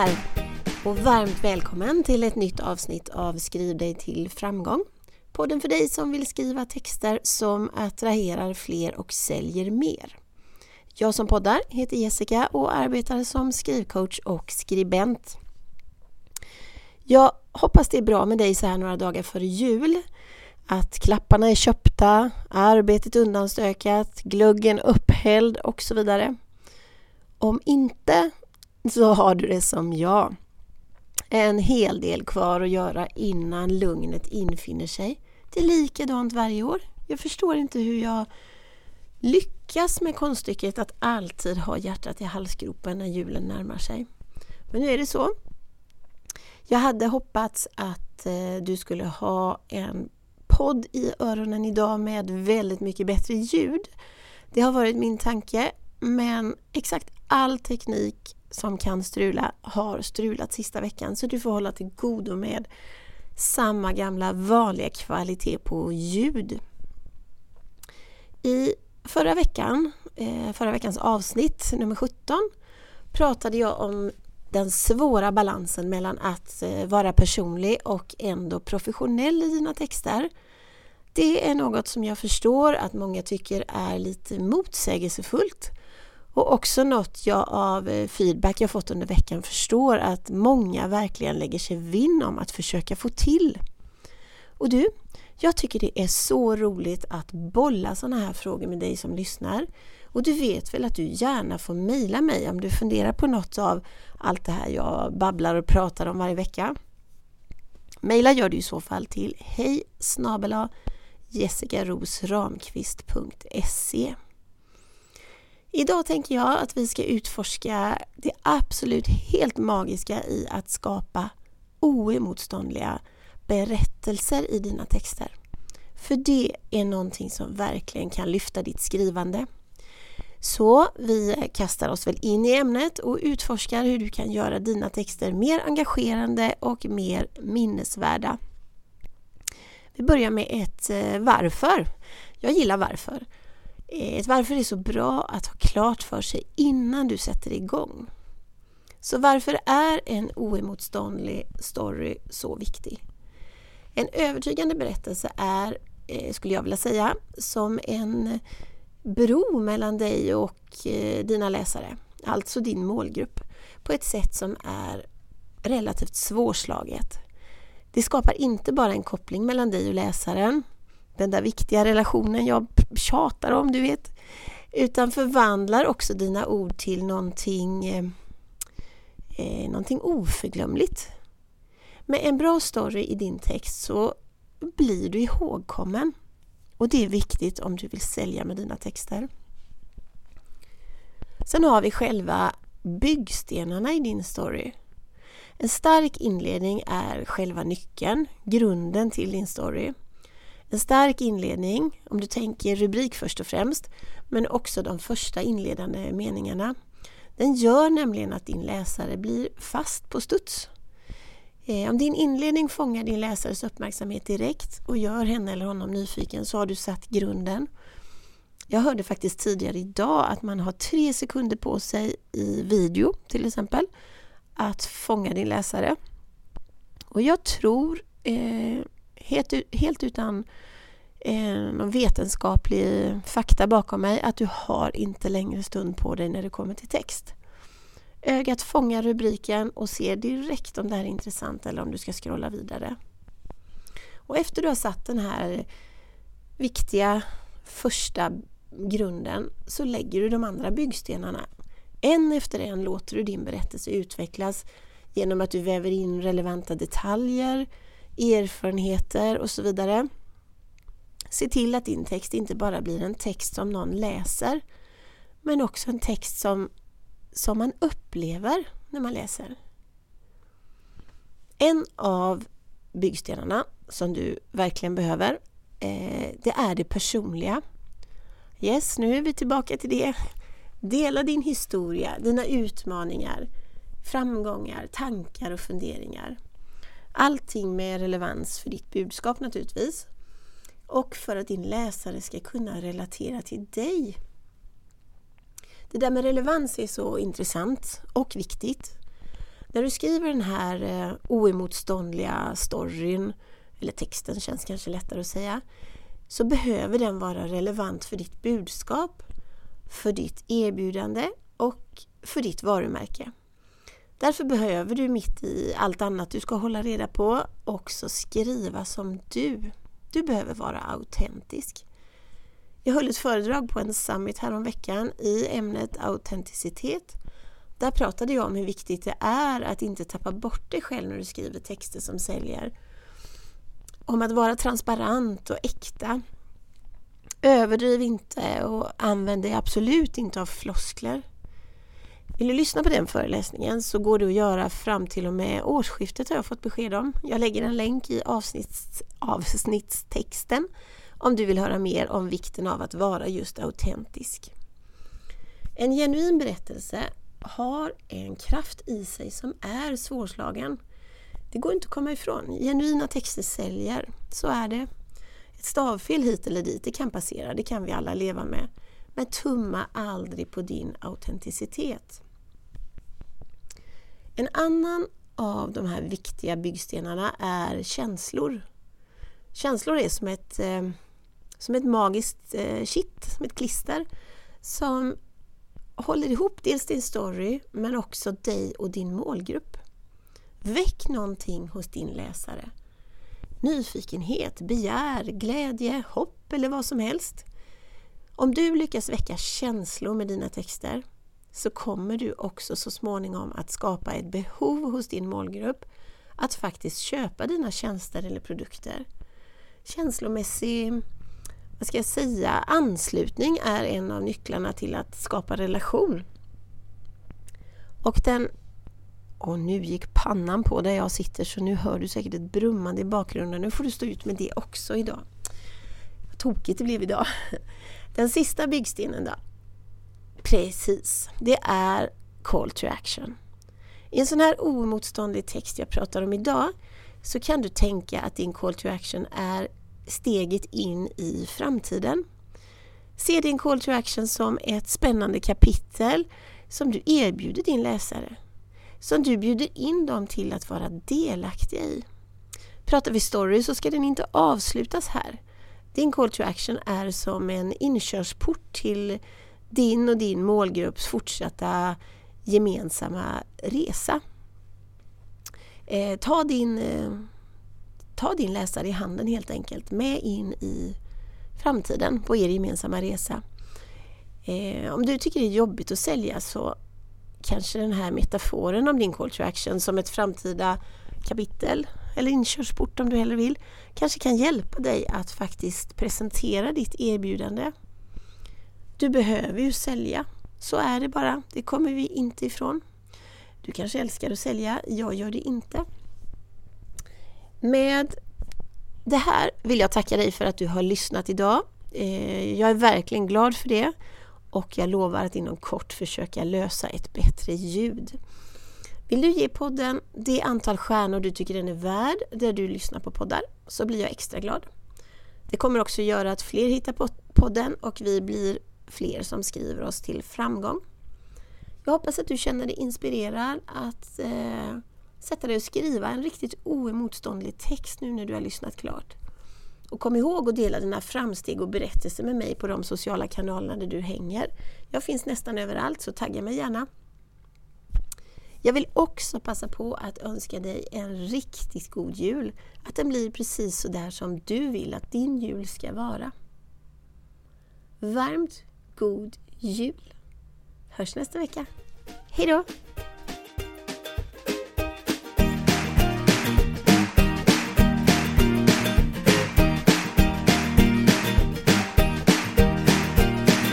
här och varmt välkommen till ett nytt avsnitt av Skriv dig till framgång. Podden för dig som vill skriva texter som attraherar fler och säljer mer. Jag som poddar heter Jessica och arbetar som skrivcoach och skribent. Jag hoppas det är bra med dig så här några dagar före jul. Att klapparna är köpta, arbetet undanstökat, gluggen upphälld och så vidare. Om inte så har du det som jag. En hel del kvar att göra innan lugnet infinner sig. Det är likadant varje år. Jag förstår inte hur jag lyckas med konststycket att alltid ha hjärtat i halsgropen när julen närmar sig. Men nu är det så. Jag hade hoppats att eh, du skulle ha en podd i öronen idag med väldigt mycket bättre ljud. Det har varit min tanke men exakt all teknik som kan strula har strulat sista veckan så du får hålla till godo med samma gamla vanliga kvalitet på ljud. I förra veckan, eh, förra veckans avsnitt nummer 17 pratade jag om den svåra balansen mellan att eh, vara personlig och ändå professionell i dina texter. Det är något som jag förstår att många tycker är lite motsägelsefullt och också något jag av eh, feedback jag fått under veckan förstår att många verkligen lägger sig vinn om att försöka få till. Och du, jag tycker det är så roligt att bolla sådana här frågor med dig som lyssnar. Och du vet väl att du gärna får mejla mig om du funderar på något av allt det här jag babblar och pratar om varje vecka. Mejla gör du i så fall till hej jessikarosramqvist.se Idag tänker jag att vi ska utforska det absolut helt magiska i att skapa oemotståndliga berättelser i dina texter. För det är någonting som verkligen kan lyfta ditt skrivande. Så vi kastar oss väl in i ämnet och utforskar hur du kan göra dina texter mer engagerande och mer minnesvärda. Vi börjar med ett eh, varför. Jag gillar varför. Eh, ett varför är så bra att ha klart för sig innan du sätter igång. Så varför är en oemotståndlig story så viktig? En övertygande berättelse är, eh, skulle jag vilja säga, som en bro mellan dig och eh, dina läsare, alltså din målgrupp, på ett sätt som är relativt svårslaget. Det skapar inte bara en koppling mellan dig och läsaren, den där viktiga relationen jag tjatar om, du vet, utan förvandlar också dina ord till någonting, eh, eh, någonting oförglömligt. Med en bra story i din text så blir du ihågkommen. Och det är viktigt om du vill sälja med dina texter. Sen har vi själva byggstenarna i din story. En stark inledning är själva nyckeln, grunden till din story. En stark inledning, om du tänker rubrik först och främst, men också de första inledande meningarna. Den gör nämligen att din läsare blir fast på studs. Eh, om din inledning fångar din läsares uppmärksamhet direkt och gör henne eller honom nyfiken så har du satt grunden. Jag hörde faktiskt tidigare idag att man har tre sekunder på sig i video till exempel att fånga din läsare. Och jag tror eh, helt, helt utan eh, någon vetenskaplig fakta bakom mig att du har inte längre stund på dig när det kommer till text. Ögat fångar rubriken och ser direkt om det här är intressant eller om du ska scrolla vidare. Och efter du har satt den här viktiga första grunden så lägger du de andra byggstenarna. En efter en låter du din berättelse utvecklas genom att du väver in relevanta detaljer, erfarenheter och så vidare. Se till att din text inte bara blir en text som någon läser men också en text som, som man upplever när man läser. En av byggstenarna som du verkligen behöver eh, det är det personliga. Yes, nu är vi tillbaka till det. Dela din historia, dina utmaningar, framgångar, tankar och funderingar. Allting med relevans för ditt budskap naturligtvis. Och för att din läsare ska kunna relatera till dig. Det där med relevans är så intressant och viktigt. När du skriver den här eh, oemotståndliga storyn, eller texten känns kanske lättare att säga, så behöver den vara relevant för ditt budskap, för ditt erbjudande och för ditt varumärke. Därför behöver du mitt i allt annat du ska hålla reda på också skriva som du. Du behöver vara autentisk. Jag höll ett föredrag på en summit häromveckan i ämnet autenticitet. Där pratade jag om hur viktigt det är att inte tappa bort dig själv när du skriver texter som säljer. Om att vara transparent och äkta. Överdriv inte och använd dig absolut inte av floskler. Vill du lyssna på den föreläsningen så går det att göra fram till och med årsskiftet har jag fått besked om. Jag lägger en länk i avsnitts, avsnittstexten om du vill höra mer om vikten av att vara just autentisk. En genuin berättelse har en kraft i sig som är svårslagen. Det går inte att komma ifrån. Genuina texter säljer, så är det. Ett stavfel hit eller dit, det kan passera, det kan vi alla leva med. Men tumma aldrig på din autenticitet. En annan av de här viktiga byggstenarna är känslor. Känslor är som ett, eh, som ett magiskt eh, kitt, som ett klister som håller ihop dels din story men också dig och din målgrupp. Väck någonting hos din läsare. Nyfikenhet, begär, glädje, hopp eller vad som helst. Om du lyckas väcka känslor med dina texter så kommer du också så småningom att skapa ett behov hos din målgrupp att faktiskt köpa dina tjänster eller produkter. Känslomässig vad ska jag säga, anslutning är en av nycklarna till att skapa relation. Och den... Och nu gick pannan på där jag sitter så nu hör du säkert ett brummande i bakgrunden. Nu får du stå ut med det också idag. Vad tokigt det blev idag. Den sista byggstenen då? Precis, det är Call to Action. I en sån här oemotståndlig text jag pratar om idag så kan du tänka att din Call to Action är steget in i framtiden. Se din Call to Action som ett spännande kapitel som du erbjuder din läsare. Som du bjuder in dem till att vara delaktiga i. Pratar vi story så ska den inte avslutas här. Din Call to Action är som en inkörsport till din och din målgrupps fortsatta gemensamma resa. Eh, ta, din, eh, ta din läsare i handen helt enkelt med in i framtiden på er gemensamma resa. Eh, om du tycker det är jobbigt att sälja så kanske den här metaforen om din call to action som ett framtida kapitel eller inkörsport om du hellre vill kanske kan hjälpa dig att faktiskt presentera ditt erbjudande du behöver ju sälja. Så är det bara. Det kommer vi inte ifrån. Du kanske älskar att sälja. Jag gör det inte. Med det här vill jag tacka dig för att du har lyssnat idag. Eh, jag är verkligen glad för det och jag lovar att inom kort försöka lösa ett bättre ljud. Vill du ge podden det antal stjärnor du tycker den är värd där du lyssnar på poddar så blir jag extra glad. Det kommer också göra att fler hittar podden och vi blir fler som skriver oss till framgång. Jag hoppas att du känner dig inspirerad att eh, sätta dig och skriva en riktigt oemotståndlig text nu när du har lyssnat klart. Och kom ihåg att dela dina framsteg och berättelser med mig på de sociala kanalerna där du hänger. Jag finns nästan överallt så tagga mig gärna. Jag vill också passa på att önska dig en riktigt god jul. Att den blir precis så där som du vill att din jul ska vara. Varmt god jul! Hörs nästa vecka. Hejdå!